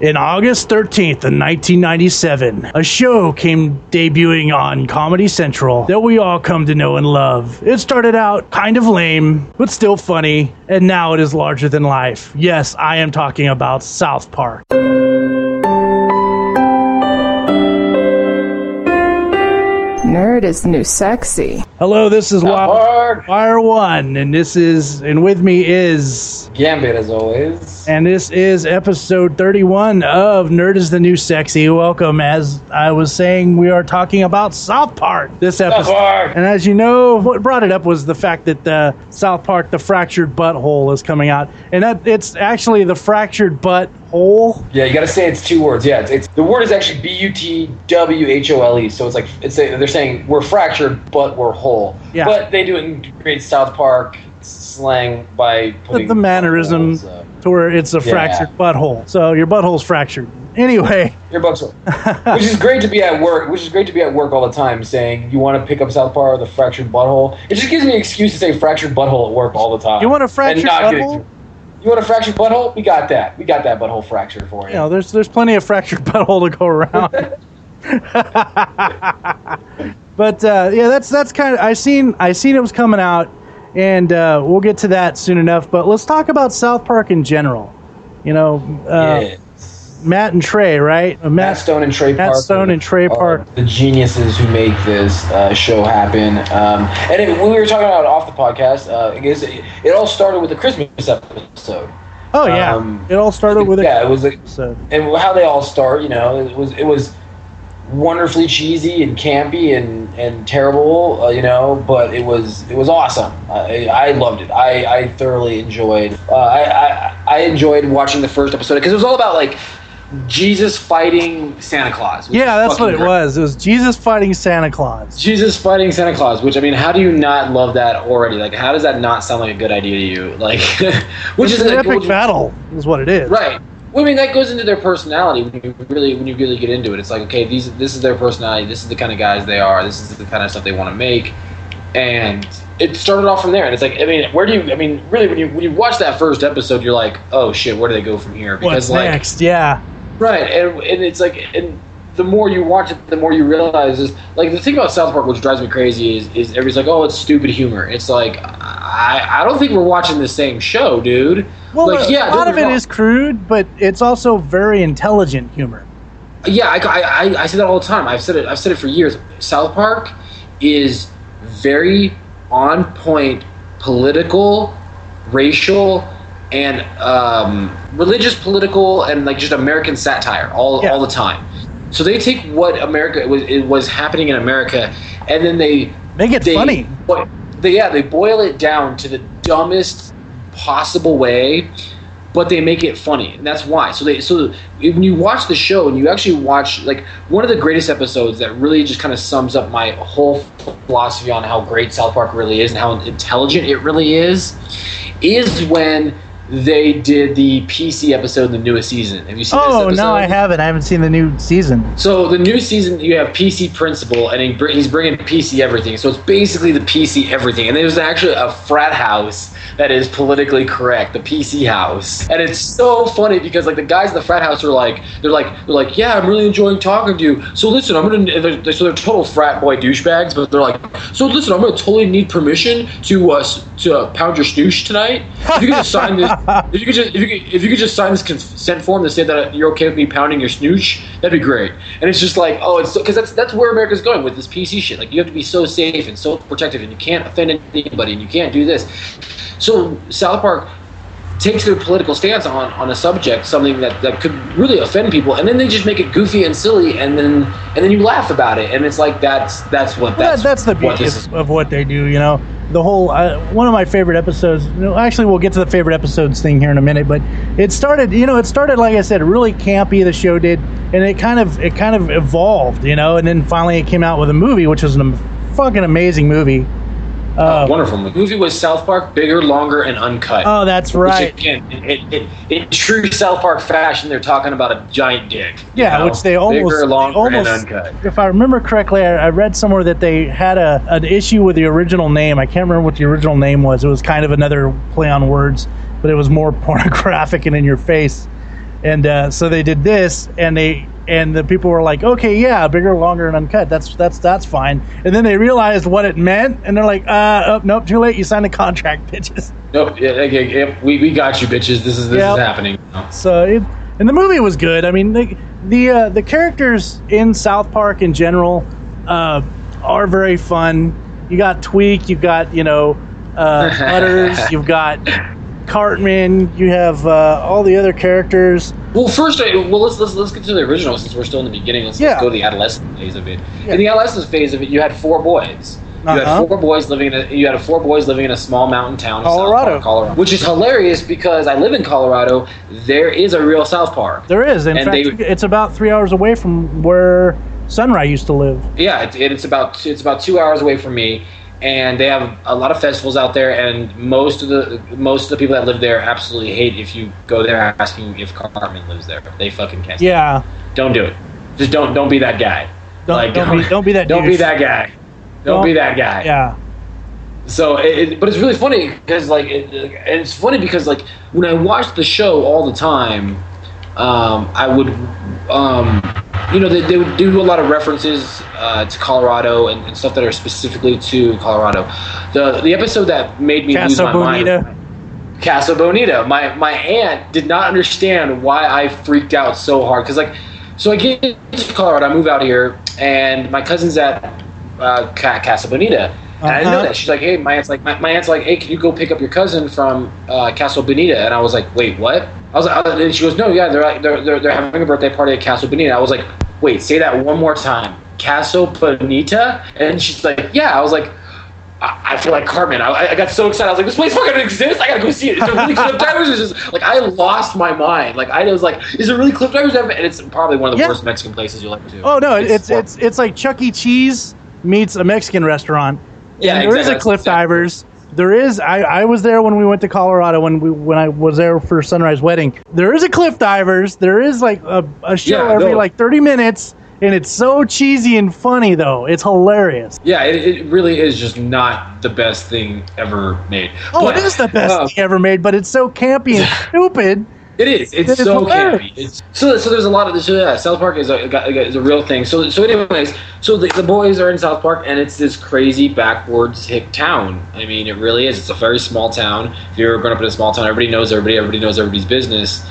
In August 13th of 1997, a show came debuting on Comedy Central that we all come to know and love. It started out kind of lame, but still funny, and now it is larger than life. Yes, I am talking about South Park. Nerd is the new sexy. Hello, this is Wild Fire One, and this is, and with me is Gambit as always. And this is episode 31 of Nerd is the New Sexy. Welcome. As I was saying, we are talking about South Park this episode. Park. And as you know, what brought it up was the fact that uh, South Park, The Fractured But Whole, is coming out. And that it's actually The Fractured But Whole. Yeah, you gotta say it's two words. Yeah, it's, it's the word is actually B U T W H O L E. So it's like it's a, they're saying we're fractured but we're whole. Yeah. But they do it in great South Park slang by The, putting the mannerism buttholes, uh, to where it's a Yeah. fractured butthole. So your butthole's fractured. Anyway, Your butthole, which is great to be at work. Which is great to be at work all the time, saying you want to pick up South Park or the fractured butthole. It just gives me an excuse to say fractured butthole at work all the time. you want a fractured butthole? You want a fractured butthole? We got that. We got that butthole fractured for you. You know, there's there's plenty of fractured butthole to go around. But uh, yeah, that's that's kind of I seen I seen it was coming out, and uh, we'll get to that soon enough. But let's talk about South Park in general. You know, uh, Yeah. Matt and Trey, right? Uh, Matt Stone and Trey Matt Parker. Stone and Trey Park. The geniuses who make this uh, show happen. Um, and it, when we were talking about it off the podcast, uh, I guess it, it all started with the Christmas episode. Oh yeah, um, it all started with a yeah, it was like, so and how they all start. You know, it was it was wonderfully cheesy and campy and and terrible. Uh, you know, but it was it was awesome. I, I loved it. I, I thoroughly enjoyed. Uh, I, I I enjoyed watching the first episode because it was all about like Jesus fighting Santa Claus. yeah, that's what it great. was. It was Jesus fighting Santa Claus. Jesus fighting Santa Claus, which I mean, how do you not love that already? Like, how does that not sound like a good idea to you? Like, which It's is an like, epic which- battle, is what it is. right? Well, I mean, that goes into their personality when you really when you really get into it. It's like, okay, these this is their personality. This is the kind of guys they are. This is the kind of stuff they want to make, and it started off from there. And it's like, I mean, where do you? I mean, really, when you when you watch that first episode, you're like, oh shit, where do they go from here? What's like, next? Yeah. Right, and, and it's like, and the more you watch it, the more you realize is like the thing about South Park, which drives me crazy, is is everybody's like, oh, it's stupid humor. It's like, I I don't think we're watching the same show, dude. Well, like, a yeah, lot of it is crude, but it's also very intelligent humor. Yeah, I, I, I, I say that all the time. I've said it. I've said it for years. South Park is very on point, political, racial, and um, religious, political, and like just American satire all Yeah. all the time. So they take what America was it was happening in America, and then they Make it they, funny. But they, yeah, they boil it down to the dumbest possible way, but they make it funny, and that's why. So they so when you watch the show and you actually watch like one of the greatest episodes that really just kind of sums up my whole philosophy on how great South Park really is and how intelligent it really is, is when they did the PC episode in the newest season. Have you seen Oh no, I haven't. I haven't seen the new season. So the new season, you have PC Principal, and he's bringing PC Everything. So it's basically the PC Everything, and there's actually a frat house that is politically correct, the PC house, and it's so funny because like the guys in the frat house are like, they're like, they're like, yeah, I'm really enjoying talking to you. So listen, I'm gonna, they're, so they're total frat boy douchebags, but they're like, so listen, I'm gonna totally need permission to uh to uh, pound your snoosh tonight. If you just sign this, if you could just if you could, if you could just sign this consent form to say that you're okay with me pounding your snooch, that'd be great. And it's just like, oh, it's because that's that's where America's going with this PC shit. Like you have to be so safe and so protective, and you can't offend anybody, and you can't do this. So South Park takes their political stance on, on a subject, something that, that could really offend people, and then they just make it goofy and silly, and then and then you laugh about it, and it's like that's that's what Well, that's that, that's the beauty this is. of, of what they do. You know, the whole uh, one of my favorite episodes. Actually, we'll get to the favorite episodes thing here in a minute. But it started. You know, it started like I said, really campy. The show did, and it kind of it kind of evolved. You know, and then finally it came out with a movie, which was a fucking amazing movie. Uh, Wonderful movie. The movie was South Park, bigger, longer, and uncut. oh, that's Which, right. again, it, it, in true South Park fashion, they're talking about a giant dick. Yeah, know? which they almost, bigger, longer, almost and uncut. if I remember correctly, I, I read somewhere that they had a an issue with the original name. I can't remember what the original name was. It was kind of another play on words, but it was more pornographic and in your face. and uh, so they did this, and they and the people were like, okay, yeah, bigger, longer, and uncut. That's that's that's fine. And then they realized what it meant, and they're like, uh, oh, nope, too late. You signed a contract, bitches. Nope. Yeah, we, we got you, bitches. This is this Yep. is happening. So it, and the movie was good. I mean, the the, uh, the characters in South Park in general uh, are very fun. You got Tweek, You've got you know uh, Butters, you've got Cartman, you have uh, all the other characters. Well, first, uh, well, let's, let's let's get to the original since we're still in the beginning. Let's, Yeah. let's go to the adolescent phase of it. Yeah. In the adolescent phase of it, you had four boys. You Uh-huh. had four boys living in a, you had four boys living in a small mountain town, in Colorado. Park, Colorado, which is hilarious because I live in Colorado. There is a real South Park. There is, in And fact, they- it's about three hours away from where Sunrise used to live. Yeah, it, it's about it's about two hours away from me, and they have a lot of festivals out there. And most of the most of the people that live there absolutely hate if you go there asking if Cartman lives there. They fucking can't. Yeah, Don't do it. Just don't don't be that guy. don't, Like, don't, be, don't be that. Don't be that guy. Don't, Don't- be that guy. Yeah, So, it, it- but it's really funny because like, it, and it's funny because like when I watched the show all the time, um, I would, um, you know, they, they would do a lot of references uh, to Colorado and, and stuff that are specifically to Colorado. The the episode that made me lose my Bonita. mind. Casa Bonita. My my aunt did not understand why I freaked out so hard because like, so I get to Colorado, I move out here, and my cousin's at uh, Casa Bonita. And I didn't know Uh-huh. that. She's like, "Hey, my aunt's like, my, my aunt's like, hey, can you go pick up your cousin from uh, Castle Bonita?" And I was like, "Wait, what?" I was like, and she goes, "No, yeah, they're like, they're, they're they're having a birthday party at Castle Bonita." I was like, "Wait, say that one more time, Castle Bonita." And she's like, "Yeah." I was like, I, I feel like Cartman. I, I got so excited. I was like, "This place fucking exists! I gotta go see it." Is it really Cliff Divers? Is this, like I lost my mind. Like I was like, "Is it really Cliff Divers?" And it's probably one of the Yeah. worst Mexican places you'll ever do. Oh no, it's horrible. it's it's like Chuck E. Cheese meets a Mexican restaurant. Yeah, and there is a Cliff exactly- Divers. There is. I, I was there when we went to Colorado when we when I was there for Sunrise Wedding. There is a Cliff Divers. There is like a, a show Yeah, every no. like thirty minutes, and it's so cheesy and funny though. It's hilarious. Yeah, it, it really is just not the best thing ever made. Oh, But, it is the best uh, thing ever made, but it's so campy and stupid. It is. It's It's so hilarious. campy. It's, so, so there's a lot of this. So yeah, South Park is a is a real thing. So, so anyways, so the, the boys are in South Park, and it's this crazy backwards hick town. I mean, it really is. It's a very small town. If you're grown up in a small town, everybody knows everybody. Everybody knows everybody's business.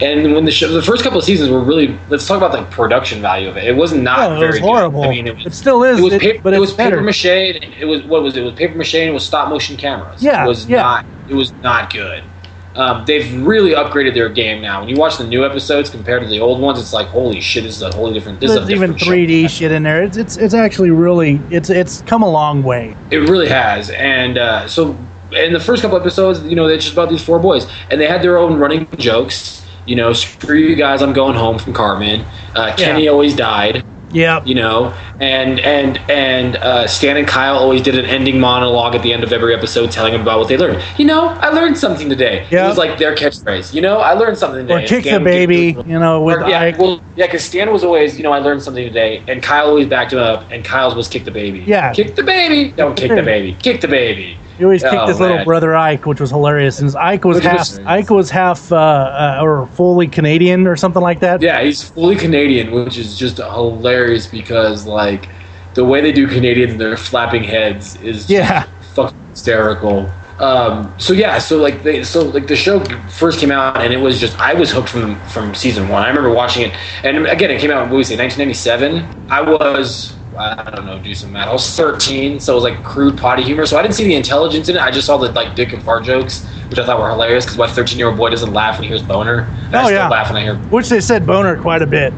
And when the show, the first couple of seasons were really, let's talk about the production value of it. It was not Oh, it very was good. horrible. I mean, it was, it still is, it was it- paper, but it was better. paper mache. and It was what was it? It was paper mache and it was stop motion cameras. Yeah, it was yeah. not. It was not good. Um, they've really upgraded their game now. When you watch the new episodes compared to the old ones, it's like holy shit, this is a wholly different. This There's even 3D shit in there. It's, it's it's actually really it's it's come a long way. It really has, and uh, so in the first couple episodes, you know, it's just about these four boys, and they had their own running jokes. You know, screw you guys, I'm going home from Cartman. Uh, Kenny always died. Yeah, you know and and and uh, stan and kyle always did an ending monologue at the end of every episode telling them about what they learned you know i learned something today Yeah. it was like their catchphrase you know i learned something today or kick the baby, you know, with or- yeah, Ike. well, yeah, because Stan was always, you know, I learned something today, and Kyle always backed him up, and Kyle's was kick the baby. Yeah. kick the baby. Don't kick the baby. Kick the baby. He always kicked Oh, his little brother Ike, which was hilarious. And Ike was Which half was- Ike was half uh, uh, or fully Canadian or something like that. Yeah, he's fully Canadian, which is just hilarious because like the way they do Canadians and their flapping heads is Yeah. fucking hysterical. Um, so yeah, so like they, so like the show first came out and it was just I was hooked from from season one. I remember watching it, and again it came out in what we say 1997. I was I don't know, do some math. I was 13, so it was like crude potty humor. So I didn't see the intelligence in it. I just saw the like dick and fart jokes, which I thought were hilarious. Because my 13 year old boy doesn't laugh when he hears boner. And I Oh, still yeah. laugh when I hear. Which they said boner quite a bit.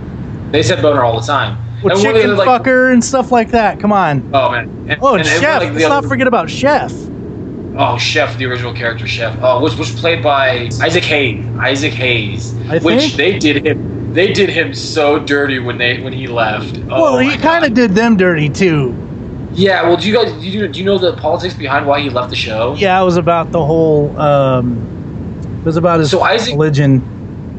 They said boner all the time. With And one of the chicken other, like- fucker and stuff like that. Come on. Oh man. And, Oh, and, Chef. like, Let's not forget about Chef. Oh, Chef, the original character, Chef. Oh, which was played by Isaac Hayes. Isaac Hayes, I which think- they did him. They did him so dirty when they when he left. Oh, well, he kind of did them dirty too. Yeah. Well, do you guys do you, do you know the politics behind why he left the show? Yeah, it was about the whole. Um, it was about his So Isaac- religion.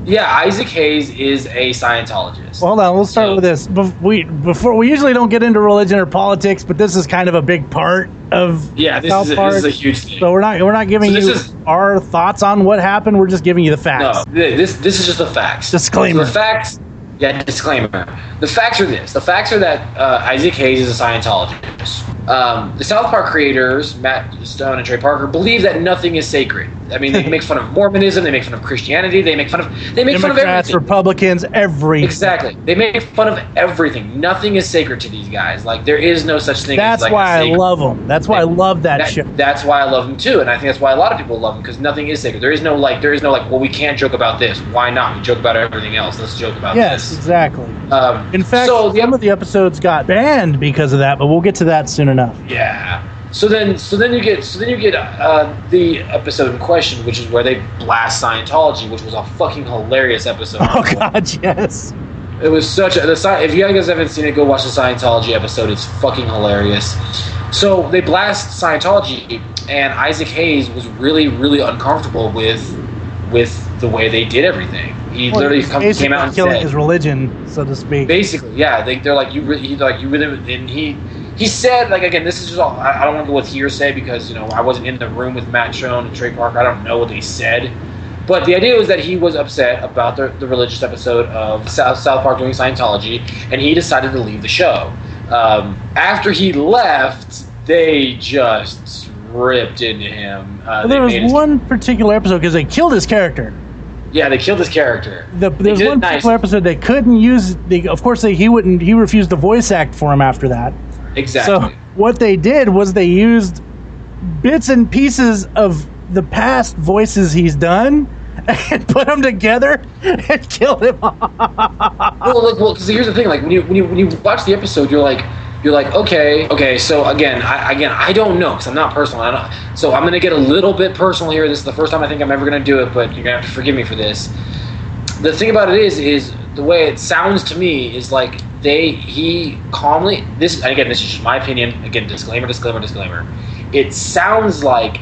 Yeah, Isaac Hayes is a Scientologist. Well, hold on. We'll start So- with this. Bef- We before we usually don't get into religion or politics, but this is kind of a big part of yeah, this South is, a, Park. this is a huge thing. so we're not we're not giving So you is- our thoughts on what happened. We're just giving you the facts. No, this this is just the facts. Disclaimer. So the facts. Yeah, disclaimer. The facts are this. The facts are that uh, Isaac Hayes is a Scientologist. Um, the South Park creators, Matt Stone and Trey Parker, believe that nothing is sacred. I mean, they make fun of Mormonism, they make fun of Christianity, they make fun of they make fun of Democrats, everything. Republicans, every Exactly. They make fun of everything. Nothing is sacred to these guys. Like there is no such thing. That's as like why I love them. That's why I love that, that- show. That's why I love them too, and I think that's why a lot of people love them because nothing is sacred. There is no like, there is no like, well, we can't joke about this. Why not? We joke about everything else. Let's joke about Yes, this. exactly. Um, In fact, so the some of the episodes got banned because of that, but we'll get to that soon enough. yeah. So then, so then you get, so then you get uh, the episode in question, which is where they blast Scientology, which was a fucking hilarious episode. Oh God, yes. It was such a. The, Sci- if you guys haven't seen it, go watch the Scientology episode. It's fucking hilarious. So they blast Scientology, and Isaac Hayes was really, really uncomfortable with with the way they did everything. He Well, literally come, came out and killing said, his religion, so to speak. basically, yeah, they, they're like you. Really, he like you really, and he he said like again, this is just all. I, I don't want to go with hearsay because you know I wasn't in the room with Matt Stone and Trey Parker. I don't know what they said. But the idea was that he was upset about the, the religious episode of South, South Park doing Scientology, and he decided to leave the show. Um, after he left, they just ripped into him. Uh, Well, there was made his- one particular episode because they killed his character. yeah, they killed his character. The, there's one nice. particular episode they couldn't use. The, of course, they, he wouldn't. He refused to voice act for him after that. Exactly. So what they did was they used bits and pieces of the past voices he's done and put them together and killed him off. well, like, well, because here's the thing: like when you when you when you watch the episode, you're like, you're like, okay, okay. So again, I, again, I don't know because I'm not personal. I don't, so I'm gonna get a little bit personal here. This is the first time I think I'm ever gonna do it, but you're gonna have to forgive me for this. The thing about it is, is the way it sounds to me is like they he calmly this and again this is just my opinion. Again, disclaimer, disclaimer, disclaimer. It sounds like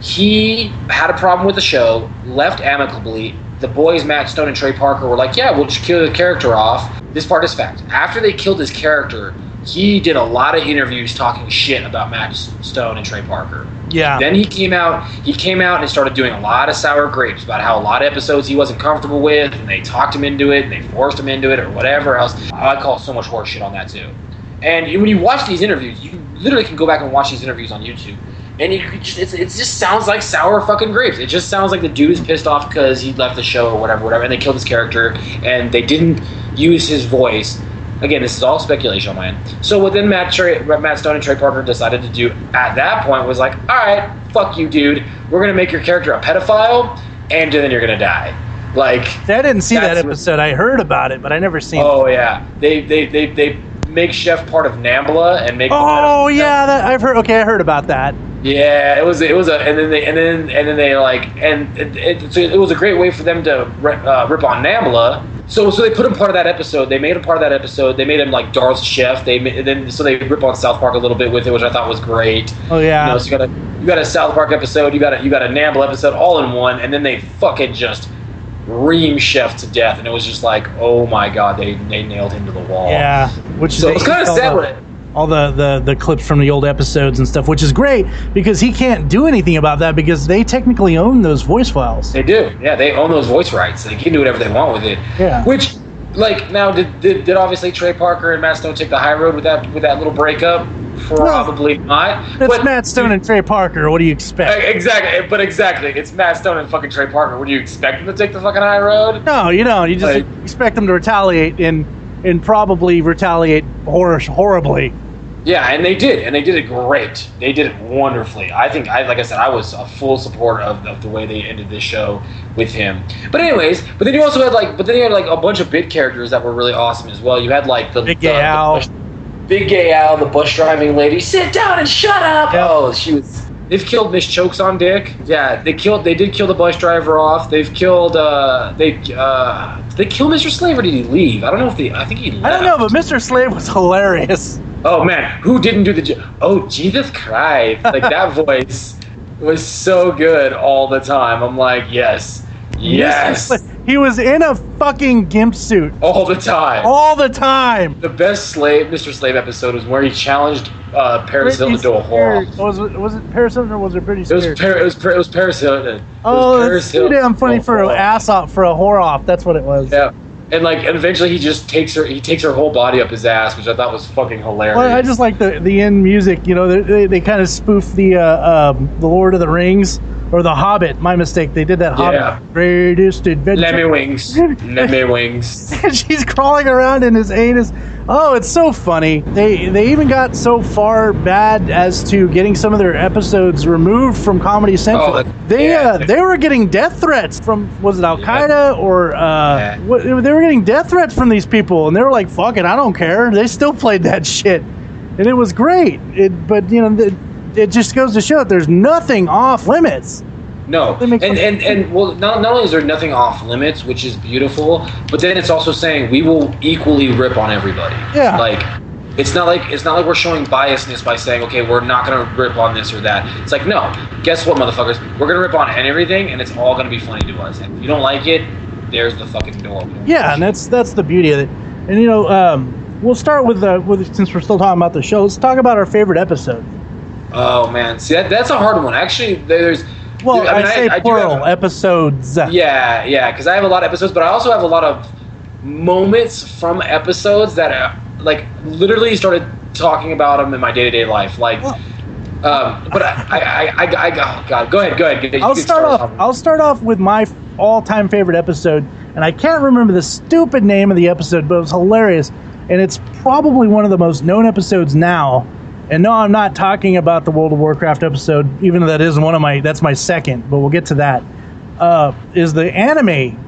he had a problem with the show, left amicably. The boys, Matt Stone and Trey Parker, were like, "Yeah, we'll just kill the character off." This part is fact. After they killed his character, he did a lot of interviews talking shit about Matt Stone and Trey Parker. Yeah. Then he came out. He came out and started doing a lot of sour grapes about how a lot of episodes he wasn't comfortable with, and they talked him into it, and they forced him into it, or whatever else. I call so much horse shit on that too. And when you watch these interviews, you literally can go back and watch these interviews on YouTube, and you just, it just sounds like sour fucking grapes. It just sounds like the dude is pissed off because he left the show or whatever, whatever, and they killed his character, and they didn't use his voice. Again, this is all speculation on my end. So what then Matt, Trey, Matt Stone and Trey Parker decided to do at that point was like, all right, fuck you, dude. We're gonna make your character a pedophile, and then you're gonna die. Like, I didn't see that episode. I heard about it, but I never seen oh, it. oh yeah, they they they they make Chef part of Nambla and make. Oh yeah, that, I've heard. Okay, I heard about that. Yeah, it was it was a and then they and then and then they like and it, it, so it was a great way for them to rip, uh, rip on NAMBLA. So so they put him part of that episode. They made him part of that episode. They made him like Darth Chef. They then so they rip on South Park a little bit with it, which I thought was great. Oh yeah. You know, so you got a you got a South Park episode, you got a you got a NAMBLA episode, all in one, and then they fucking just ream Chef to death, and it was just like, oh my god, they they nailed him to the wall. yeah. Which So it's kind of sad when it. All the, the the clips from the old episodes and stuff, which is great because he can't do anything about that because they technically own those voice files. They do. Yeah, they own those voice rights. They can do whatever they want with it. Yeah. Which, like, now did, did, did obviously Trey Parker and Matt Stone take the high road with that with that little breakup? Probably not. It's But- Matt Stone and Trey Parker. What do you expect? Exactly, but exactly, it's Matt Stone and fucking Trey Parker. Would you expect them to take the fucking high road? No, you don't. You just Like- expect them to retaliate and and probably retaliate hor- horribly. Yeah, and they did, and they did it great. They did it wonderfully. I think, I like I said, I was a full supporter of, of the way they ended this show with him. But anyways, but then you also had like, but then you had like a bunch of bit characters that were really awesome as well. You had like the Big Gay the Al. bus- Big Gay Al, the bus driving lady. Sit down and shut up. Yep. Oh, she was. They've killed Miss Chokes on Dick. Yeah, they killed. They did kill the bus driver off. They've killed. uh They uh did they kill Mr. Slave or did he leave? I don't know if they. I think he. Left. I don't know, but Mr. Slave was hilarious. Oh man, who didn't do the? Oh Jesus Christ! Like that voice was so good all the time. I'm like, yes, Yes. He was in a fucking gimp suit All the time. all the time. The best slave, Mr. Slave episode was where he challenged uh, Paris Hilton to a horror. Spears. Was it, was it Paris Hilton or was it Britney It was? Par- it was Par- it was Paris Hilton. It oh, was that's too damn funny for an ass off for a whore off. That's what it was. Yeah, and like and eventually he just takes her. He takes her whole body up his ass, which I thought was fucking hilarious. Well, I just like the the end music. You know, they, they, they kind of spoof the uh, um, the Lord of the Rings or the Hobbit. My mistake. They did that Hobbit. Yeah. Greatest adventure. Let me wings. Let me wings. and she's crawling around in his anus. Oh, it's so funny. They they even got so far bad as to getting some of their episodes removed from Comedy Central. Oh, they yeah. uh, they were getting death threats from was it Al Qaeda or uh, Yeah. what, they were getting death threats from these people, and they were like, "Fuck it, I don't care." They still played that shit, and it was great. It but you know. The, it just goes to show that there's nothing off limits. No, and and, and well, not, not only is there nothing off limits, which is beautiful, but then it's also saying we will equally rip on everybody. Yeah. like it's not like it's not like we're showing biasness by saying okay, we're not gonna rip on this or that. It's like no, guess what, motherfuckers, we're gonna rip on everything, and it's all gonna be funny to us. And if you don't like it, there's the fucking door. Yeah, and that's that's the beauty of it. And you know, um, we'll start with uh, with since we're still talking about the show. Let's talk about our favorite episode. Oh man, see that, that's a hard one. Actually, there's Well, I, mean, say I do plural have- episodes. Yeah, yeah, because I have a lot of episodes, but I also have a lot of moments from episodes that, uh, like, literally started talking about them in my day to day life. Like, Well- um, but I, I, I, I, I, oh God, go ahead, go ahead. You I'll start off. off. I'll start off with my all-time favorite episode, and I can't remember the stupid name of the episode, but it was hilarious, and it's probably one of the most known episodes now. And no, I'm not talking about the World of Warcraft episode, even though that is one of my. That's my second, but we'll get to that. Uh, is the anime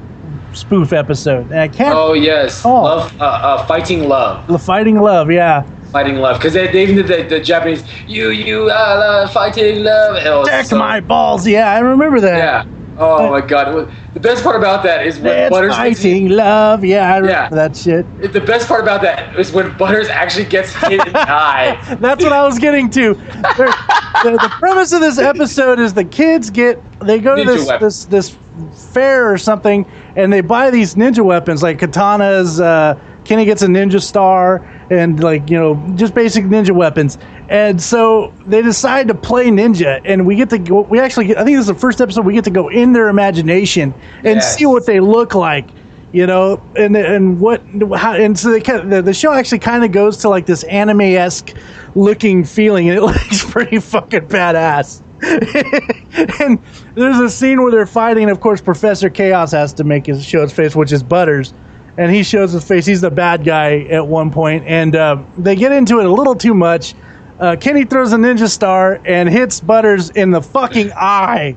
spoof episode, and I can't. Oh yes, Oh. love, uh, uh, fighting love, The Fighting Love, yeah. fighting love, because they, they even did the, the Japanese, you, you, uh, love, fighting love. Deck so- my balls, yeah, I remember that. Yeah. Oh my God. The best part about that is when That's Butters fighting love, yeah, I remember Yeah. that shit. The best part about that is when Butters actually gets hit in the eye. That's what I was getting to. The, the premise of this episode is the kids get they go to this, weapons. this this fair or something, and they buy these ninja weapons like katanas. Uh, Kenny gets a ninja star and like you know just basic ninja weapons. And so they decide to play ninja, and we get to go. We actually get. I think this is the first episode we get to go in their imagination and Yes. see what they look like you know, and and what how and so they kind the, the show actually kind of goes to like this anime esque looking feeling, and it looks pretty fucking badass. and there's a scene where they're fighting, and of course Professor Chaos has to make his show his face, which is Butters, and he shows his face. He's the bad guy at one point, and uh, they get into it a little too much. Uh, Kenny throws a ninja star and hits Butters in the fucking eye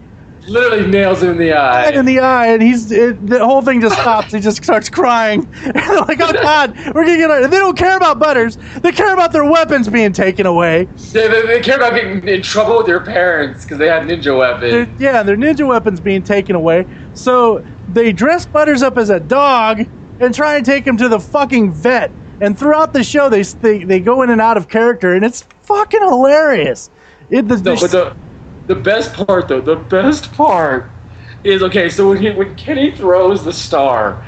Literally nails him in the eye. right in the eye, and he's it, the whole thing just stops. he just starts crying. And they're like, "Oh God, we're gonna get." Our, they don't care about Butters. They care about their weapons being taken away. They, they, they care about getting in trouble with their parents because they had ninja weapons. yeah, their ninja weapons being taken away. So they dress Butters up as a dog and try and take him to the fucking vet. And throughout the show, they they, they go in and out of character, and it's fucking hilarious. It the, No, but the the best part though, the best part is okay. So when he, when Kenny throws the star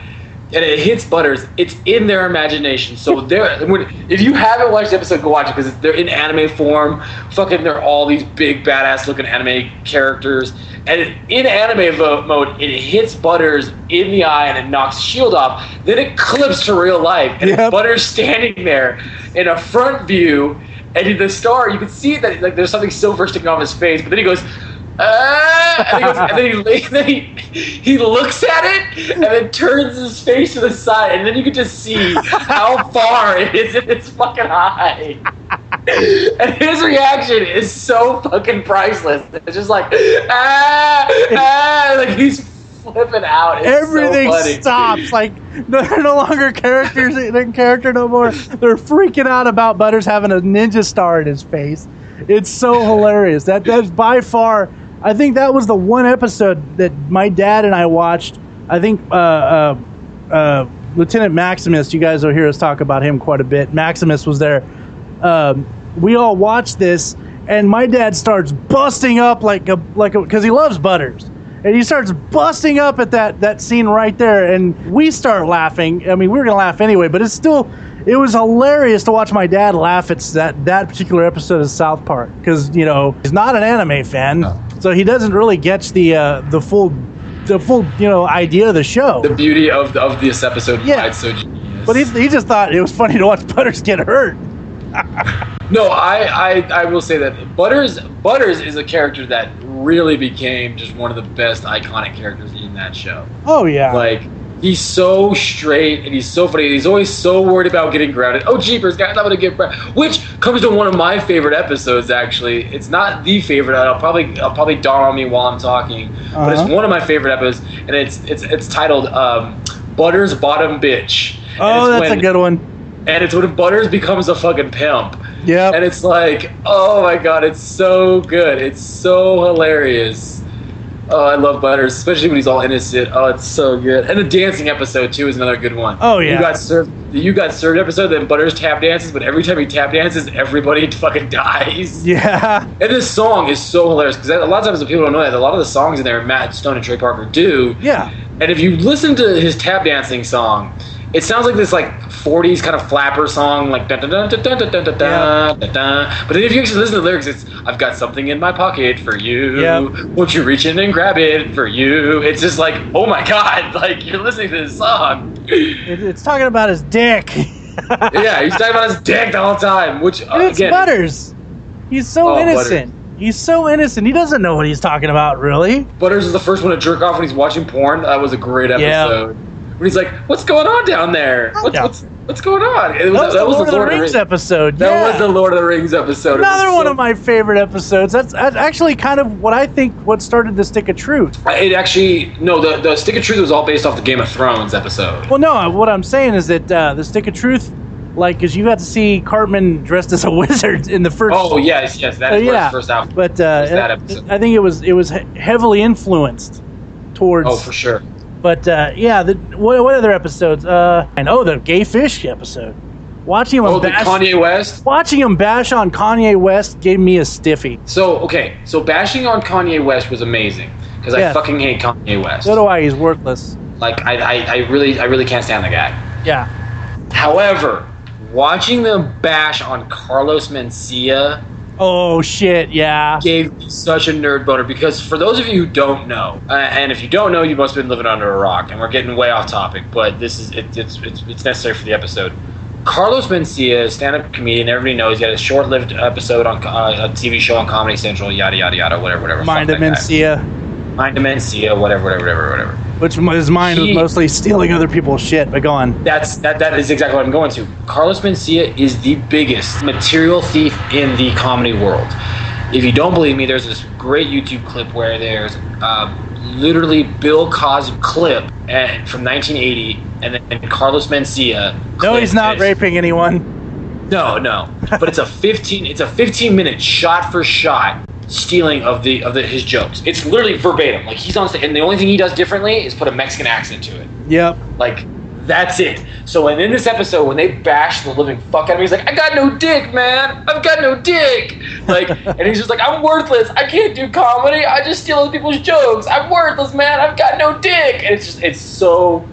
and it hits Butters, it's in their imagination. So they're when if you haven't watched the episode, go watch it because they're in anime form. Fucking, they're all these big badass looking anime characters. And in anime mode, it hits Butters in the eye and it knocks Shield off. Then it clips to real life, and Yep. Butters standing there in a front view. And in the star, you can see that like there's something silver sticking off his face, but then he goes, ah, and, he and then, he, then he he looks at it and then turns his face to the side, and then you can just see how far it is in his fucking eye. And his reaction is so fucking priceless. It's just like ah, ah, like he's flipping out. It's so everything funny. stops. Like they're no longer characters. They're character no more. They're freaking out about Butters having a ninja star in his face. It's so hilarious. That that's by far. I think that was the one episode that my dad and I watched. I think uh, uh, uh, Lieutenant Maximus. You guys will hear us talk about him quite a bit. Maximus was there. Um, we all watched this, and my dad starts busting up like a like because he loves Butters and he starts busting up at that that scene right there, and we start laughing. I mean, we were gonna laugh anyway, but it's still it was hilarious to watch my dad laugh at that that particular episode of South Park because you know he's not an anime fan, so he doesn't really get the uh, the full the full you know idea of the show. The beauty of of this episode. Yeah. So genius. But he, he just thought it was funny to watch Butters get hurt. No, I, I I will say that Butters Butters is a character that really became just one of the best iconic characters in that show. Oh yeah, Like he's so straight and he's so funny. He's always so worried about getting grounded. Oh jeepers, guys, I'm gonna get grounded. Which comes to one of my favorite episodes. Actually, it's not the favorite. I'll probably I'll probably dawn on me while I'm talking, but it's Uh-huh. one of my favorite episodes, and it's it's it's titled um, Butters Bottom Bitch. Oh that's when- a good one. And it's when Butters becomes a fucking pimp. Yeah. And it's like, oh my god, it's so good. It's so hilarious. Oh, I love Butters, especially when he's all innocent. Oh, it's so good. And the dancing episode too is another good one. Oh, yeah. You got served. The you got served episode. Then Butters tap dances, but every time he tap dances, everybody fucking dies. yeah. And this song is so hilarious because a lot of times the people don't know that a lot of the songs in there Matt Stone and Trey Parker do. Yeah. And if you listen to his tap dancing song, it sounds like this like 40s kind of flapper song, like dun dun dun dun dun dun dun dun dun dun. But then if you actually listen to the lyrics, it's I've got something in my pocket for you. Yep. Won't you reach in and grab it for you? It's just like, oh my god, like you're listening to this song. It, it's talking about his dick. yeah, he's talking about his dick the whole time, which uh, And it's again, Butters. He's so Oh, innocent. He's so innocent. He doesn't know what he's talking about, really. Butters is the first one to jerk off when he's watching porn. That was a great episode. Yeah. Episode. When he's like, "What's going on down there? What's Yeah. what's what's going on?" It was, That was, the Lord of the Rings episode. That yeah. was the Lord of the Rings episode. Another one so- of my favorite episodes. That's, that's actually kind of what I think what started the Stick of Truth. It actually no, the the Stick of Truth was all based off the Game of Thrones episode. Well, no, what I'm saying is that uh, the Stick of Truth, like, because you got to see Cartman dressed as a wizard in the first. Oh yes, yes, that Uh, yeah, first out. but uh, that. I think it was it was heavily influenced towards. Oh, for sure. But uh, yeah, the, what, what other episodes? Uh, and oh, the gay fish episode. Watching him Oh, the bash, Kanye West. watching him bash on Kanye West gave me a stiffy. So okay, so bashing on Kanye West was amazing because Yeah. I fucking hate Kanye West. So do I. He's worthless. Like I, I, I really, I really can't stand the guy. Yeah. However, watching them bash on Carlos Mencia Oh shit. Yeah. gave me such a nerd boner because for those of you who don't know, uh, and if you don't know, you must have been living under a rock, and we're getting way off topic, but this is it, it's, it's it's necessary for the episode. Carlos Mencia, stand-up comedian, everybody knows he had a short-lived episode on uh, a TV show on Comedy Central, yada yada yada, whatever, whatever. Mind Fuck that guy. Mind Mencia, whatever, whatever, whatever, whatever. which his mind was mostly stealing other people's shit. But go on. That's that. That is exactly what I'm going to. Carlos Mencia is the biggest material thief in the comedy world. If you don't believe me, there's this great YouTube clip where there's um, literally Bill Cosby clip at, from 1980, and then Carlos Mencia. No, he's not is- raping anyone. No, no. But it's a 15. It's a 15 minute shot for shot stealing of the of the, his jokes. It's literally verbatim. Like he's on stage, and the only thing he does differently is put a Mexican accent to it. Yep. Like, that's it. So, and in this episode, when they bash the living fuck out of me, he's like, I got no dick, man. I've got no dick. Like, and he's just like, I'm worthless. I can't do comedy. I just steal other people's jokes. I'm worthless, man. I've got no dick. And it's just, it's so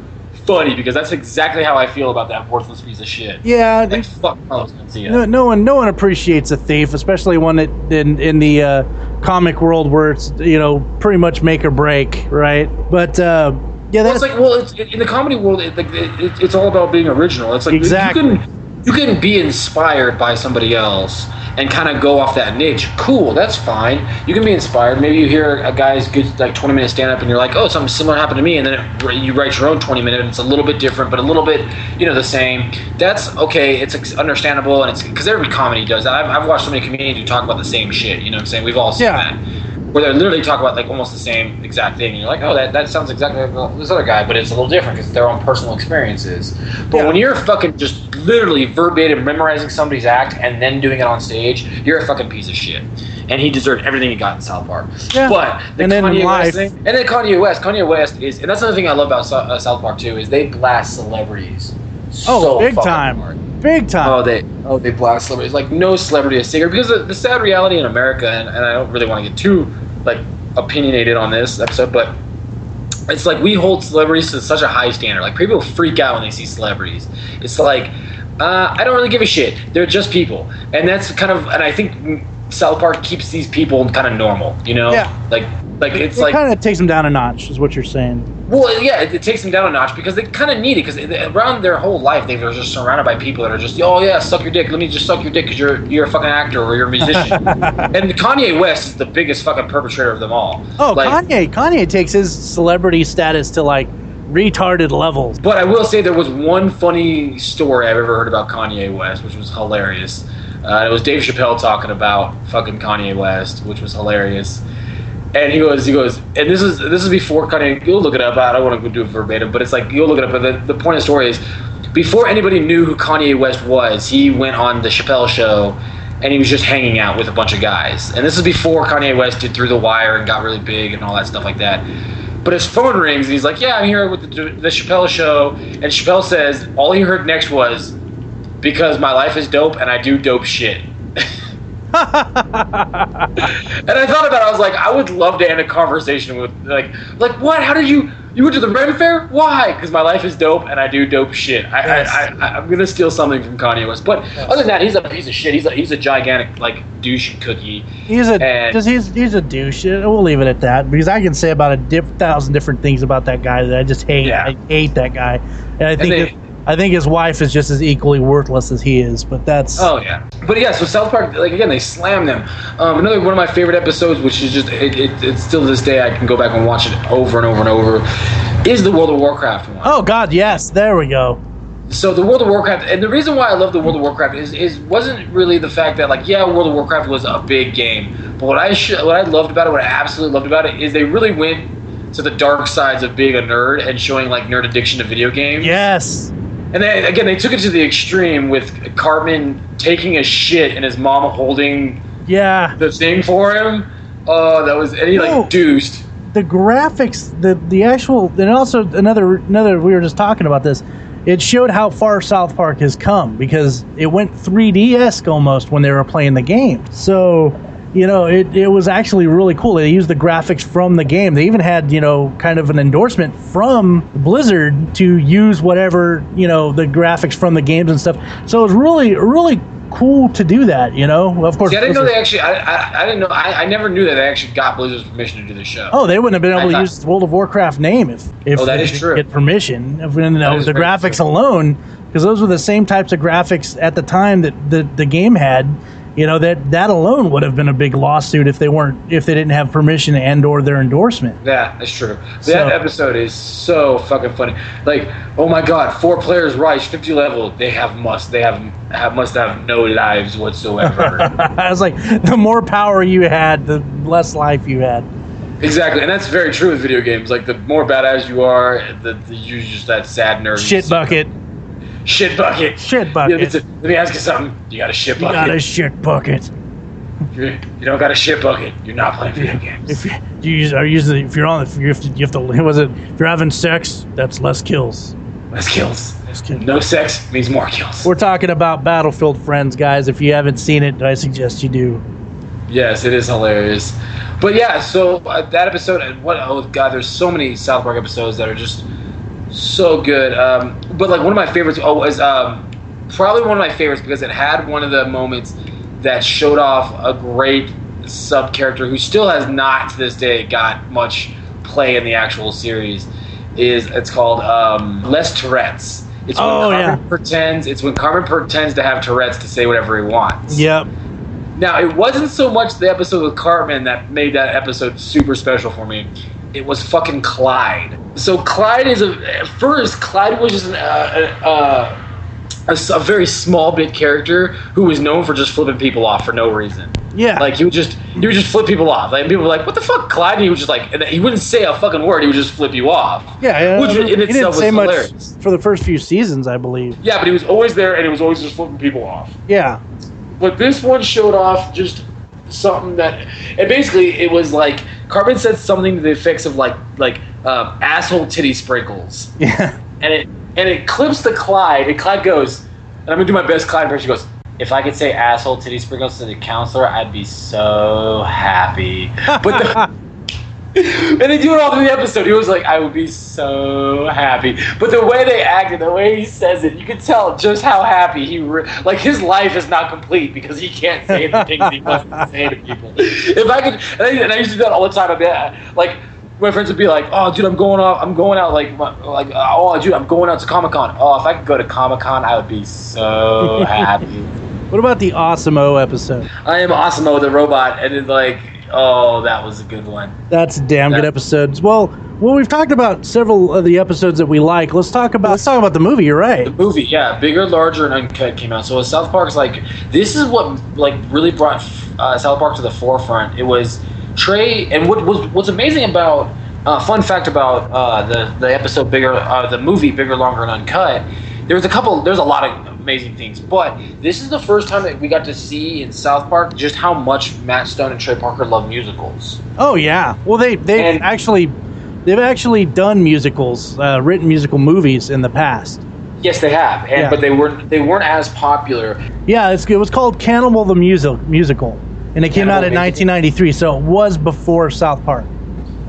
funny because that's exactly how I feel about that worthless piece of shit. Yeah. Like, fuck. No, no one, no one appreciates a thief, especially one that in in the uh, comic world where it's you know pretty much make or break, right? But uh, yeah, Well, that's it's like, well, it's, in the comedy world, it, like, it, it, it's all about being original. It's like Exactly. you can you can be inspired by somebody else and kind of go off that niche. Cool, that's fine. You can be inspired. Maybe you hear a guy's good like twenty minute stand up, and you're like, oh, something similar happened to me, and then it, you write your own twenty minute, and it's a little bit different, but a little bit, you know, the same. That's okay. It's understandable, and it's because every comedy does that. I've, I've watched so many comedians who talk about the same shit. You know what I'm saying? We've all seen Yeah. that where they literally talk about like almost the same exact thing. And you're like, oh, that, that sounds exactly like this other guy, but it's a little different because their own personal experiences. But Yeah. when you're fucking just literally verbatim memorizing somebody's act and then doing it on stage, you're a fucking piece of shit. And he deserved everything he got in South Park. Yeah. But the And Kanye West thing, and then Kanye West, Kanye West is, and that's another thing I love about uh, South Park too, is they blast celebrities. oh, so big time, hard. Big time. Oh, they oh they blast celebrities like no celebrity is sacred because the, the sad reality in America, and, and I don't really want to get too like opinionated on this episode, but it's like we hold celebrities to such a high standard. Like people freak out when they see celebrities. It's like uh, I don't really give a shit. They're just people, and that's kind of and I think South Park keeps these people kind of normal. You know, Yeah. like like it's it like kind of takes them down a notch, is what you're saying. well, yeah, it, it takes them down a notch because they kind of need it because around their whole life they were just surrounded by people that are just oh yeah, suck your dick. Let me just suck your dick because you're you're a fucking actor or you're a musician. and Kanye West is the biggest fucking perpetrator of them all. Oh, Like, Kanye! Kanye takes his celebrity status to like retarded levels. But I will say there was one funny story I've ever heard about Kanye West, which was hilarious. Uh, it was Dave Chappelle talking about fucking Kanye West, which was hilarious. And he goes, he goes, and this is this is before Kanye. You'll look it up. I don't want to do it verbatim, but it's like you'll look it up. But the, the point of the story is, before anybody knew who Kanye West was, he went on the Chappelle show, and he was just hanging out with a bunch of guys. And this is before Kanye West did Through the Wire and got really big and all that stuff like that. But his phone rings and he's like, "Yeah, I'm here with the, the Chappelle show." And Chappelle says all he heard next was, "Because my life is dope and I do dope shit." and I thought about it. I was like, I would love to end a conversation with like, like what? How did you? You went to the Ren Fair? Why? Because my life is dope and I do dope shit. I, Yes. I, I, I'm gonna steal something from Kanye West. But other than that, he's a piece of shit. He's a he's a gigantic like douche cookie. He's a And- just he's he's a douche. We'll leave it at that because I can say about a dip, thousand different things about that guy that I just hate. Yeah. I hate that guy, and I think they- that- I think his wife is just as equally worthless as he is. But that's Oh yeah, but yeah. So South Park, like again, they slam them. Um, another one of my favorite episodes, which is just it, it, it's still to this day I can go back and watch it over and over and over, is the World of Warcraft one. oh god, yes, there we go. So the World of Warcraft, and the reason why I love the World of Warcraft is is wasn't really the fact that like yeah, World of Warcraft was a big game, but what I sh- what I loved about it, what I absolutely loved about it, is they really went to the dark sides of being a nerd and showing like nerd addiction to video games. Yes, And then again, they took it to the extreme with Cartman taking a shit and his mom holding yeah. the thing for him. Oh, that was and he like No. deuced. the graphics, the the actual, and also another another. We were just talking about this. It showed how far South Park has come because it went 3D esque almost when they were playing the game. So, you know, it, it was actually really cool. They used the graphics from the game. They even had, you know, kind of an endorsement from Blizzard to use whatever, you know, the graphics from the games and stuff. So it was really, really cool to do that, you know? Of course, See, I didn't know they actually. I, I, I didn't know. I, I never knew that they actually got Blizzard's permission to do the show. Oh, they wouldn't have been able I to thought- use the World of Warcraft name if if Oh, that they is didn't true. get permission. If you know, the graphics true. alone, because those were the same types of graphics at the time that the the game had. You know that that alone would have been a big lawsuit if they weren't if they didn't have permission and or their endorsement. Yeah, that's true. So- that episode is so fucking funny. Like, oh my god, four players rise, fifty level. They have must. They have, have must have no lives whatsoever. I was like, the more power you had, the less life you had. exactly, and that's very true with video games. Like, the more badass you are, the, the you're just that sad nerd. Shit bucket, Shit bucket. shit bucket. let me ask you something. You got a shit bucket? You got a shit bucket. you you don't got a shit bucket. You're not playing video games. If you, you use, are using, if you're on, if you have to, you have to. Was it? If you're having sex, that's less kills. Less kills. Less kills. No sex means more kills. We're talking about Battlefield Friends, guys. If you haven't seen it, I suggest you do. Yes, it is hilarious. But yeah, so uh, that episode, and what? Oh god, there's so many South Park episodes that are just so good. Um, but like one of my favorites oh, was um, probably one of my favorites because it had one of the moments that showed off a great sub character who still has not to this day got much play in the actual series. Is it's called um, Les Tourette's. It's when Oh, Cartman yeah. pretends. It's when Cartman pretends to have Tourette's to say whatever he wants. Yep. Now, it wasn't so much the episode with Cartman that made that episode super special for me. It was fucking Clyde. So Clyde is a at first Clyde was just an, uh, a, s- a very small bit character who was known for just flipping people off for no reason. Yeah. Like he would just he would just flip people off. Like people were like, "What the fuck, Clyde?" And he was just like, and he wouldn't say a fucking word. He would just flip you off. yeah. which uh, in he didn't itself was hilarious. for the first few seasons, I believe. Yeah, but he was always there, and he was always just flipping people off. Yeah. But this one showed off just something that, and basically it was like Cartman said something to the effects of like like um, asshole titty sprinkles, Yeah. and it and it clips to Clyde, and Clyde goes, and I'm gonna do my best Clyde impression. He goes, if I could say asshole titty sprinkles to the counselor, I'd be so happy. But the, and they do it all through the episode. He was like, I would be so happy. But the way they acted, the way he says it, you can tell just how happy he re- like his life is not complete because he can't say the things he wants to say to people. If I could, and I, and I used to do that all the time. I'd be like. My friends would be like, "Oh, dude, I'm going off. I'm going out. Like, my- like, oh, dude, I'm going out to Comic Con. Oh, if I could go to Comic Con, I would be so happy." What about the AWESOM-O episode? I am AWESOM-O the robot, and it's like, oh, that was a good one. That's a damn good Yeah. episodes. Well, well, we've talked about several of the episodes that we like. Let's talk about let's talk about the movie. You're right. The movie, yeah, bigger, larger, and uncut came out. So South Park's like this is what like really brought uh, South Park to the forefront. It was Trey, and what was what's amazing about uh, fun fact about uh, the the episode bigger, uh, the movie bigger, longer, and uncut. There was a couple. There's a lot of amazing things, but this is the first time that we got to see in South Park just how much Matt Stone and Trey Parker love musicals. Oh yeah. Well, they they And- actually they've actually done musicals, uh, written musical movies in the past. Yes, they have, and Yeah. but they weren't they weren't as popular. Yeah, it's, it was called Cannibal the Music musical, and it came Cannibal out in 1993. So it was before South Park.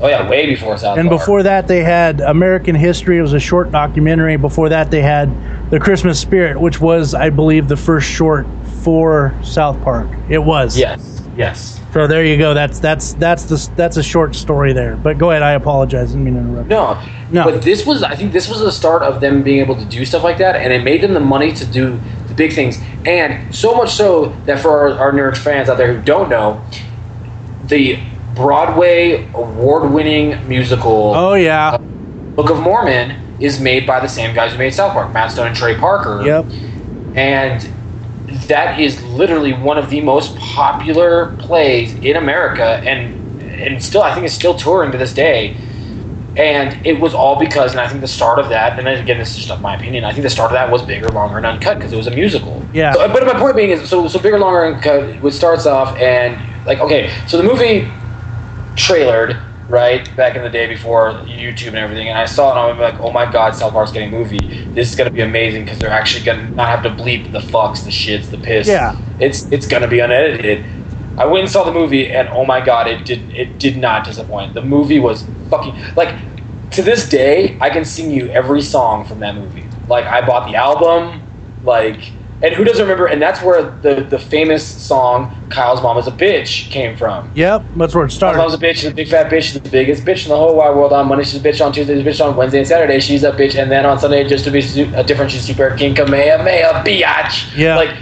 Oh yeah, way before South Park. And Park. before that, they had American History. It was a short documentary. Before that, they had The Christmas Spirit, which was, I believe, the first short for South Park. It was. yes, yes. So there you go. That's that's that's the that's a short story there. But go ahead. I apologize. I didn't mean to interrupt. No, No. But this was, I think, this was the start of them being able to do stuff like that, and it made them the money to do the big things. And so much so that for our, our nerd fans out there who don't know, the Broadway award-winning musical Oh yeah. Uh, Book of Mormon is made by the same guys who made South Park, Matt Stone and Trey Parker. Yep. and that is literally one of the most popular plays in America, and and still I think it's still touring to this day. And it was all because, and I think the start of that, and again, this is just my opinion. I think the start of that was bigger, longer, and uncut because it was a musical. Yeah. So, but my point being is, so so bigger, longer, and uncut. Which starts off and like okay, so the movie trailered right back in the day before YouTube and everything, and I saw it and I'm like, oh my god, South Park's getting a movie. This is gonna be amazing because they're actually gonna not have to bleep the fucks, the shits, the piss. Yeah. it's it's gonna be unedited. I went and saw the movie, and oh my god, it did it did not disappoint. The movie was fucking like to this day, I can sing you every song from that movie. Like I bought the album, like. And who doesn't remember? And that's where the, the famous song "Kyle's Mom is a Bitch" came from. Yep. That's where it started. mom's a bitch. She's a big fat bitch. She's the biggest bitch in the whole wide world. On Monday, she's a bitch. On Tuesday, she's a bitch. On Wednesday and Saturday, she's a bitch. And then on Sunday, just to be su- a different, she's super king Kamehameha biatch. Yeah. Like,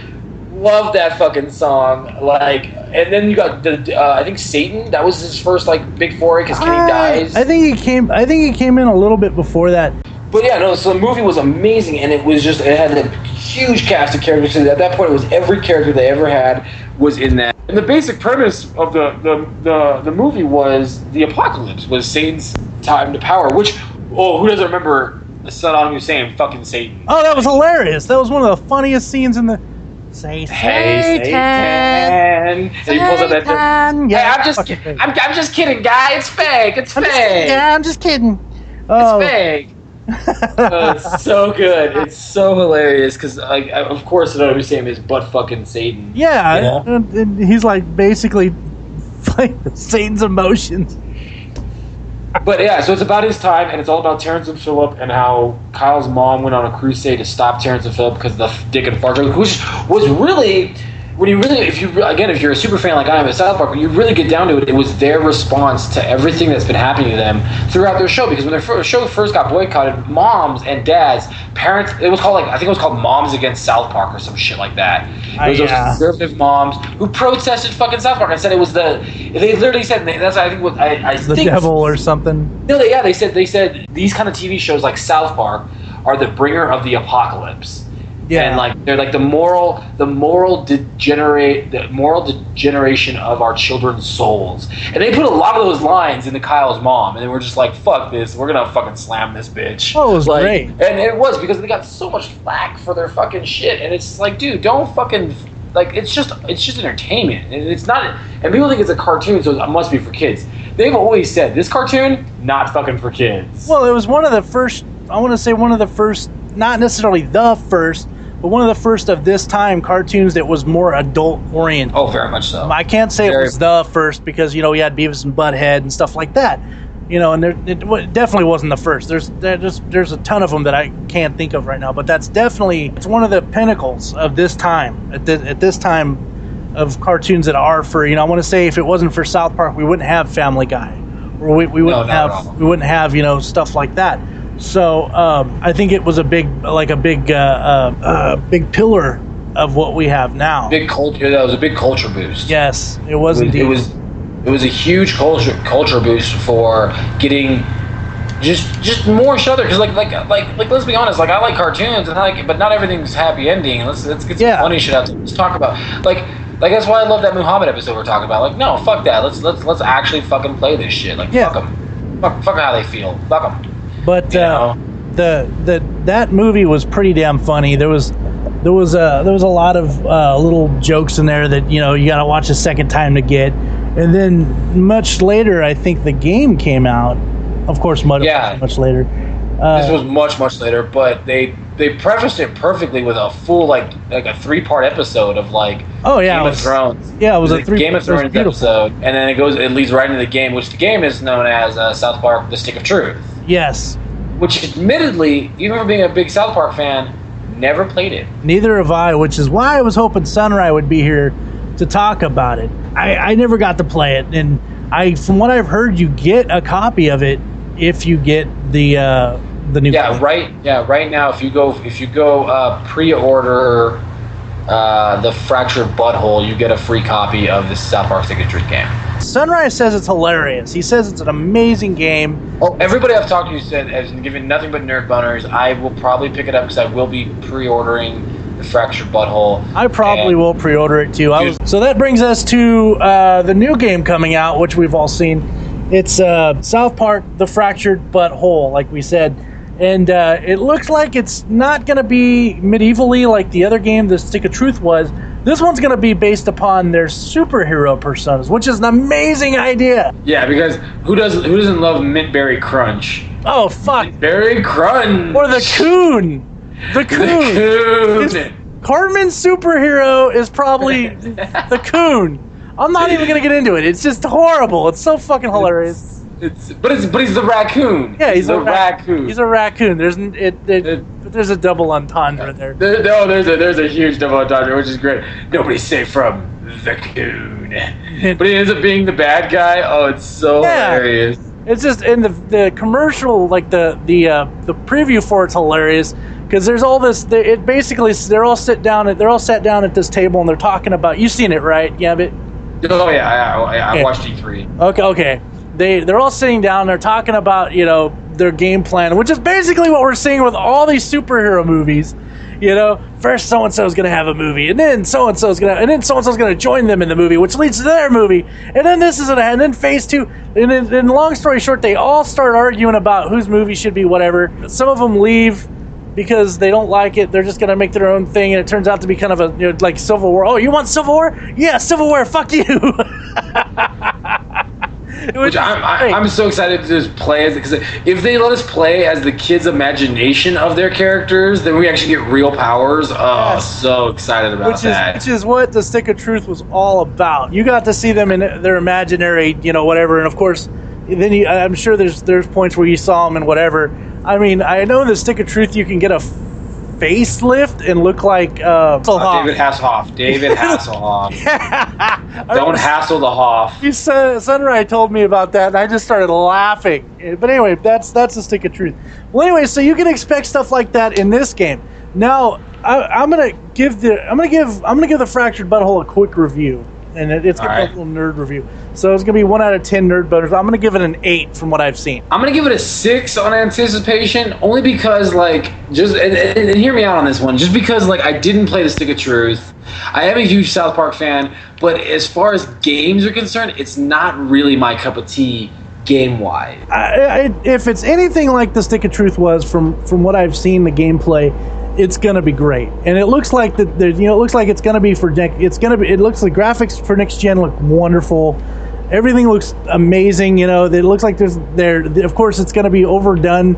love that fucking song. Like, and then you got the uh, I think Satan. That was his first like big foray because Kenny I, dies. I think he came. I think he came in a little bit before that. But yeah, no. So the movie was amazing, and it was just it had a huge cast of characters. At that point, it was every character they ever had was in that. And the basic premise of the the the, the movie was the apocalypse was Satan's time to power. Which oh, who doesn't remember Saddam Hussein fucking Satan? Oh, that was hilarious. That was one of the funniest scenes in the. Say Hey, Satan. Satan! And he pulls up that. Satan. Hey, Yeah, I'm just. I'm, I'm just kidding, guy. It's fake. It's I'm fake. kidding. Yeah, I'm just kidding. Oh, It's fake. Uh, it's so good. It's so hilarious because, like, of course, Saddam Hussein is butt fucking Satan. yeah, You know? and, and he's like basically like Satan's emotions. But yeah, so it's about his time, and it's all about Terrence and Phillip and how Kyle's mom went on a crusade to stop Terrence and Phillip because of the Dick and Fart joke, which was really. When you really, if you again, if you're a super fan like I am of South Park, when you really get down to it, it was their response to everything that's been happening to them throughout their show. Because when their show first got boycotted, moms and dads, parents, it was called like I think it was called Moms Against South Park or some shit like that. Uh, It was those yeah. conservative moms who protested fucking South Park and said it was the. They literally said that's I think what I, I The think devil or something. no, they, yeah, they said they said these kind of TV shows like South Park are the bringer of the apocalypse. Yeah. And like they're like the moral the moral degenerate the moral degeneration of our children's souls. And they put a lot of those lines into Kyle's mom and they were just like, fuck this, we're gonna fucking slam this bitch. Oh, it was like, great. And it was because they got so much flack for their fucking shit. And it's like, dude, don't fucking like it's just it's just entertainment. And it's not and people think it's a cartoon, so it must be for kids. They've always said this cartoon, not fucking for kids. Well, it was one of the first. I want to say one of the first, not necessarily the first, but one of the first of this time cartoons that was more adult oriented. Oh, very much so. I can't say Very- it was the first because you know we had Beavis and Butthead and stuff like that. You know, and there, it definitely wasn't the first. There's there's there's a ton of them that I can't think of right now, but that's definitely it's one of the pinnacles of this time at this, at this time of cartoons that are for you know I want to say if it wasn't for South Park we wouldn't have Family Guy, or we, we wouldn't all. have we wouldn't have you know stuff like that. So um, I think it was a big like a big uh, uh, uh, big pillar of what we have now. big culture. That was a big culture boost. yes, it was it was, indeed. it was it was a huge culture culture boost for getting just just more there because like like like like let's be honest like I like cartoons and I like but not everything's happy ending let's let's get some Yeah. funny shit out there let's talk about like like that's why I love that Muhammad episode we're talking about like no fuck that let's let's let's actually fucking play this shit like Yeah. fuck them fuck fuck how they feel fuck them But You uh, know? the the that movie was pretty damn funny. There was there was a there was a lot of uh, little jokes in there that you know you got to watch a second time to get. And then much later, I think the game came out. Of course, much Yeah. much later. Uh, this was much much later but they they prefaced it perfectly with a full like like a three part episode of like oh yeah, Game it of Thrones Yeah, it was a three. Game of Thrones episode, and then it goes. It leads right into the game, which the game is known as uh, South Park: The Stick of Truth. Yes, Which, admittedly, even for being a big South Park fan, never played it. neither have I, which is why I was hoping Sunrise would be here to talk about it. I, I never got to play it, and I, from what I've heard, you get a copy of it if you get the uh, the new. Yeah, right. Yeah, right now, if you go, if you go uh, pre-order uh, the Fractured But Whole, you get a free copy of the South Park Truth game. Sunrise says it's hilarious. He says it's an amazing game. Oh, everybody I've talked to said has given nothing but nerd boners. I will probably pick it up because I will be pre-ordering the Fractured But Whole. I probably will pre-order it too. I was, so that brings us to uh, the new game coming out, which we've all seen. It's uh, South Park: The Fractured But Whole, like we said, and uh, it looks like it's not going to be medievally like the other game, The Stick of Truth was. This one's going to be based upon their superhero personas, which is an amazing idea. Yeah, because who doesn't who doesn't love mint berry crunch? Oh fuck! Berry crunch Or the Coon, the Coon. Coon. Cartman's superhero is probably the Coon. I'm not even gonna get into it. It's just horrible. It's so fucking hilarious. It's, but it's but he's the raccoon. Yeah, he's the a rac- raccoon. He's a raccoon. There's n- it, it, there's a double entendre there. There, no, there's a there's a huge double entendre, which is great. Nobody's safe from the coon, but he ends up being the bad guy. Oh, it's so Yeah. hilarious. It's just in the the commercial, like the the uh, the preview for it's hilarious because there's all this. They, it basically they're all sit down. At, they're all sat down at this table and they're talking about. You've seen it, right? Yeah, but Oh yeah, I, I, watched E E3. Okay, okay. They they're all sitting down. They're talking about you know their game plan, which is basically what we're seeing with all these superhero movies. You know, first so and so is to have a movie, and then so and so is to, and then so and so is to join them in the movie, which leads to their movie, and then this is to, and then phase two, and then, and long story short, they all start arguing about whose movie should be whatever. Some of them leave because they don't like it. They're just to make their own thing, and it turns out to be kind of a you know, like Civil War. Oh, you want Civil War? Yeah, Civil War. Fuck you. Which I'm, I, I'm so excited to just play as because if they let us play as the kids' imagination of their characters, then we actually get real powers. Oh, Yes. so excited about which is which is what the stick of truth was all about. You got to see them in their imaginary, you know, whatever, and of course, then you, I'm sure there's there's points where you saw them and whatever. I mean, I know in the stick of truth you can get a facelift and look like uh, Oh, David Hasselhoff. David Hasselhoff. Don't hassle the Hoff. You said Sunrise told me about that, and I just started laughing. But anyway, that's that's the stick of truth. Well, anyway, so you can expect stuff like that in this game. Now, I, I'm gonna give the I'm gonna give I'm gonna give the Fractured But Whole a quick review, and it, it's gonna be Alright. a little nerd review. So it's gonna be one out of ten nerd butters. I'm gonna give it an eight from what I've seen. I'm gonna give it a six on anticipation, only because like just and, and, and hear me out on this one. Just because like I didn't play the Stick of Truth. I am a huge South Park fan, but as far as games are concerned, it's not really my cup of tea game wise. If it's anything like the Stick of Truth was from from what I've seen the gameplay, it's gonna be great. And it looks like that. You know, it looks like it's gonna be for next. It's gonna be. It looks like graphics for next gen look wonderful. Everything looks amazing. You know, it looks like there's there. Of course, it's going to be overdone.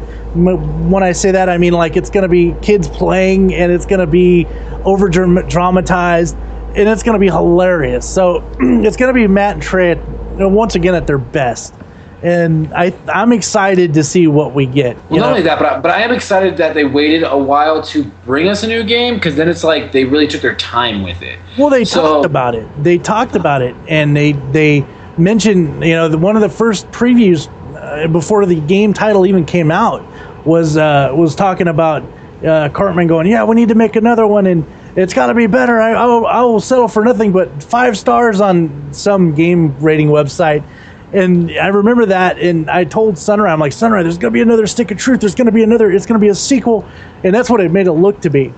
When I say that, I mean like it's going to be kids playing, and it's going to be over dramatized, and it's going to be hilarious. So it's going to be Matt and Trey, at, once again at their best, and I I'm excited to see what we get. Well, not know? only that, but I, but I am excited that they waited a while to bring us a new game because then it's like they really took their time with it. Well, they So- talked about it. They talked about it, and they they mentioned you know the, one of the first previews uh, before the game title even came out was uh, was talking about uh, Cartman going, yeah, we need to make another one, and it's got to be better. I, I, will, I will settle for nothing but five stars on some game rating website. And I remember that, and I told Sunrise, I'm like, Sunrise, there's going to be another Stick of Truth. There's going to be another. It's going to be a sequel, and that's what it made it look to be.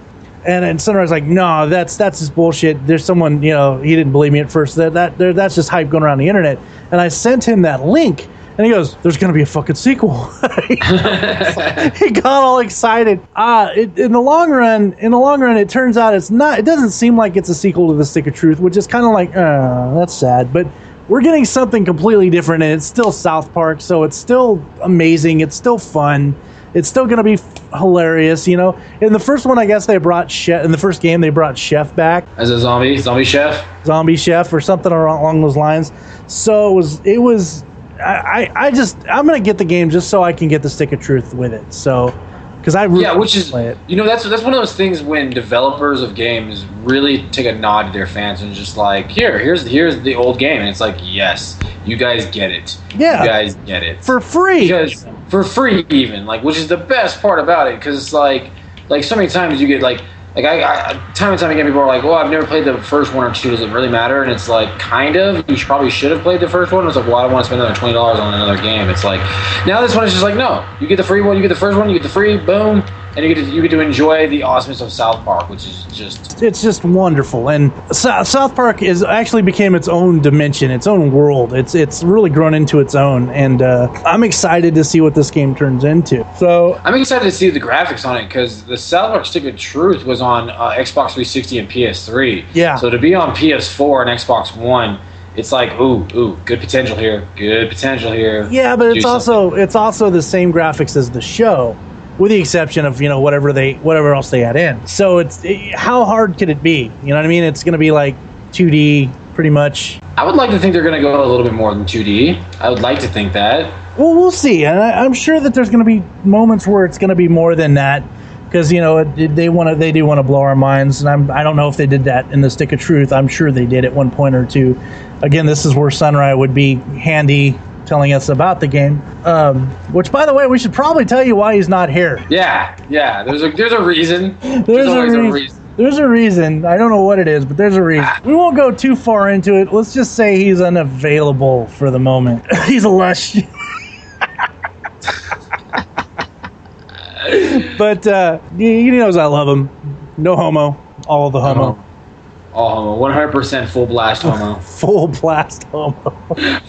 And and Sunrise like, no, that's that's just bullshit. There's someone, you know, he didn't believe me at first. That that there, that's just hype going around the internet. And I sent him that link, and he goes, "There's going to be a fucking sequel." he got all excited. Ah, it, in the long run, in the long run, it turns out it's not. It doesn't seem like it's a sequel to the Stick of Truth, which is kind of like, uh, that's sad. But we're getting something completely different, and it's still South Park, so it's still amazing. It's still fun. It's still going to be f- hilarious, you know. In the first one, I guess they brought Chef. In the first game, they brought Chef back, As a zombie, zombie chef. Zombie Chef, or something along those lines. So it was. It was. I, I, I just. I'm going to get the game just so I can get the stick of truth with it. So, because I really Yeah, which is play it. you know that's that's one of those things when developers of games really take a nod to their fans and just like here here's here's the old game and it's like yes you guys get it Yeah. you guys get it for free. because for free even like which is the best part about it because it's like like so many times you get like like I, I time and time again people are like well I've never played the first one or two. Does it really matter? And it's like kind of. You probably should have played the first one. It's like well I don't want to spend another twenty dollars on another game. It's like now this one is just like no. You get the free one you get the first one you get the free boom and you get to, you get to enjoy the awesomeness of South Park which is just it's just wonderful and Sou- south park is actually became its own dimension its own world it's it's really grown into its own and uh, i'm excited to see what this game turns into so I'm excited to see the graphics on it because the South Park Stick of Truth was on uh, Xbox 360 and PS3. Yeah. So to be on PS4 and Xbox One, it's like ooh ooh good potential here, good potential here. yeah but Do it's something. also it's also the same graphics as the show with the exception of you know whatever they whatever else they add in so it's it, how hard could it be you know what i mean it's going to be like 2d pretty much I would like to think they're going to go a little bit more than 2D. I would like to think that. Well, we'll see, and I, I'm sure that there's going to be moments where it's going to be more than that, because you know it- they want to, they do want to blow our minds, and I'm, I don't know if they did that in the Stick of Truth. I'm sure they did at one point or two. Again, this is where Sunrise would be handy telling us about the game. Um, which, by the way, we should probably tell you why he's not here. Yeah, yeah. There's a there's a reason. There's, There's a, always rea- a reason. There's a reason. I don't know what it is, but there's a reason. We won't go too far into it. Let's just say he's unavailable for the moment. he's a lush. but uh, he, he knows I love him. No homo. All the homo. All homo. 100% full blast homo. Full blast homo.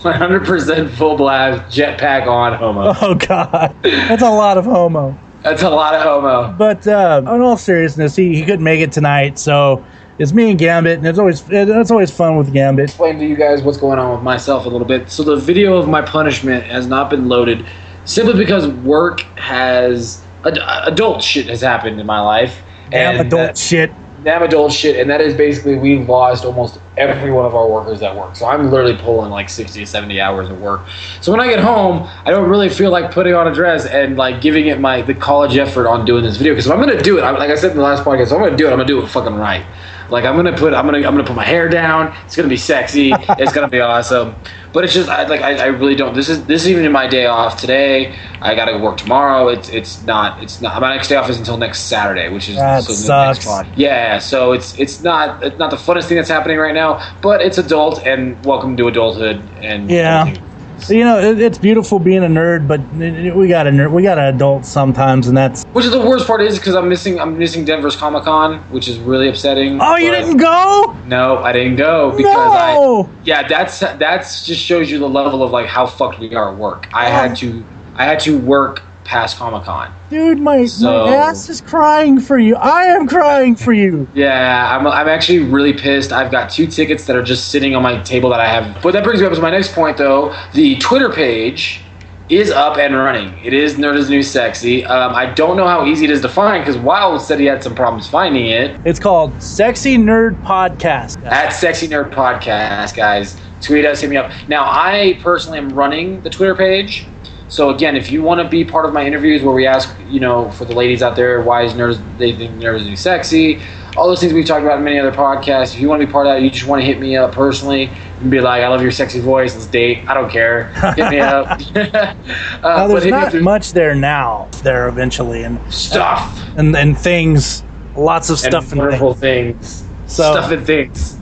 100% full blast jetpack on homo. Oh God, that's a lot of homo. That's a lot of homo. But uh, in all seriousness, he, he couldn't make it tonight, so it's me and Gambit, and it's always it's always fun with Gambit. explain to you guys what's going on with myself a little bit. So the video of my punishment has not been loaded simply because work has ad- adult shit has happened in my life. Damn and adult that- shit. Damn adult shit, and that is basically we lost almost every one of our workers at work. So I'm literally pulling like 60 to 70 hours of work. So when I get home, I don't really feel like putting on a dress and like giving it my the college effort on doing this video. Because if I'm gonna do it, I'm, like I said in the last podcast, I'm gonna do it, I'm gonna do it fucking right. Like I'm gonna put, I'm gonna, I'm gonna put my hair down. It's gonna be sexy. it's gonna be awesome. But it's just, I, like, I, I really don't. This is, this is even in my day off today. I gotta work tomorrow. It's, it's not, it's not. My next day off is until next Saturday, which is That so sucks. Yeah, so it's it's not it's not the funnest thing that's happening right now, but it's adult and welcome to adulthood and Yeah. everything. You know, it, it's beautiful being a nerd, but it- it- we got a nerd, we got an adult sometimes, and that's. Which is the worst part is because I'm missing I'm missing Denver's Comic Con, which is really upsetting. Oh, you didn't go? No, I didn't go because No! I yeah that's that's just shows you the level of like how fucked we are at work. I Oh. had to I had to work past Comic Con. Dude, my, So- my ass is crying for you. I am crying for you. Yeah, I'm, I'm actually really pissed. I've got two tickets that are just sitting on my table that I have. But that brings me up to my next point, though. The Twitter page is up and running. It is Nerd is New Sexy. Um, I don't know how easy it is to find because Wild said he had some problems finding it. It's called Sexy Nerd Podcast. At Sexy Nerd Podcast, guys. Tweet us, hit me up. Now, I personally am running the Twitter page. So again, if you want to be part of my interviews where we ask, you know, for the ladies out there, why is nerds they think nerds new sexy, all those things we've talked about in many other podcasts. If you want to be part of that, you just want to hit me up personally and be like, I love your sexy voice. Let's date. I don't care. Hit me up. uh, Now, there's hit me up not through much there now. There eventually, and stuff and and things, lots of and stuff and wonderful things. things. So- stuff and things.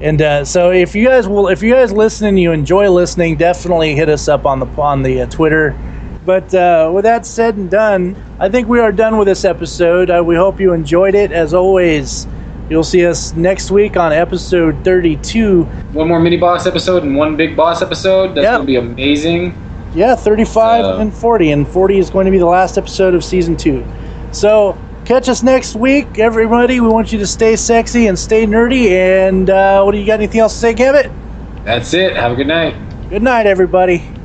And uh, so, if you guys will, if you guys listen and you enjoy listening, definitely hit us up on the on the uh, Twitter. But uh, with that said and done, I think we are done with this episode. Uh, we hope you enjoyed it. As always, you'll see us next week on episode 32. One more mini boss episode and one big boss episode. That's Yep. going to be amazing. Yeah, 35 So- and 40, and 40 is going to be the last episode of season two. So catch us next week, everybody. We want you to stay sexy and stay nerdy. And uh, what do you got? Anything else to say, Gambit? That's it. Have a good night. Good night, everybody.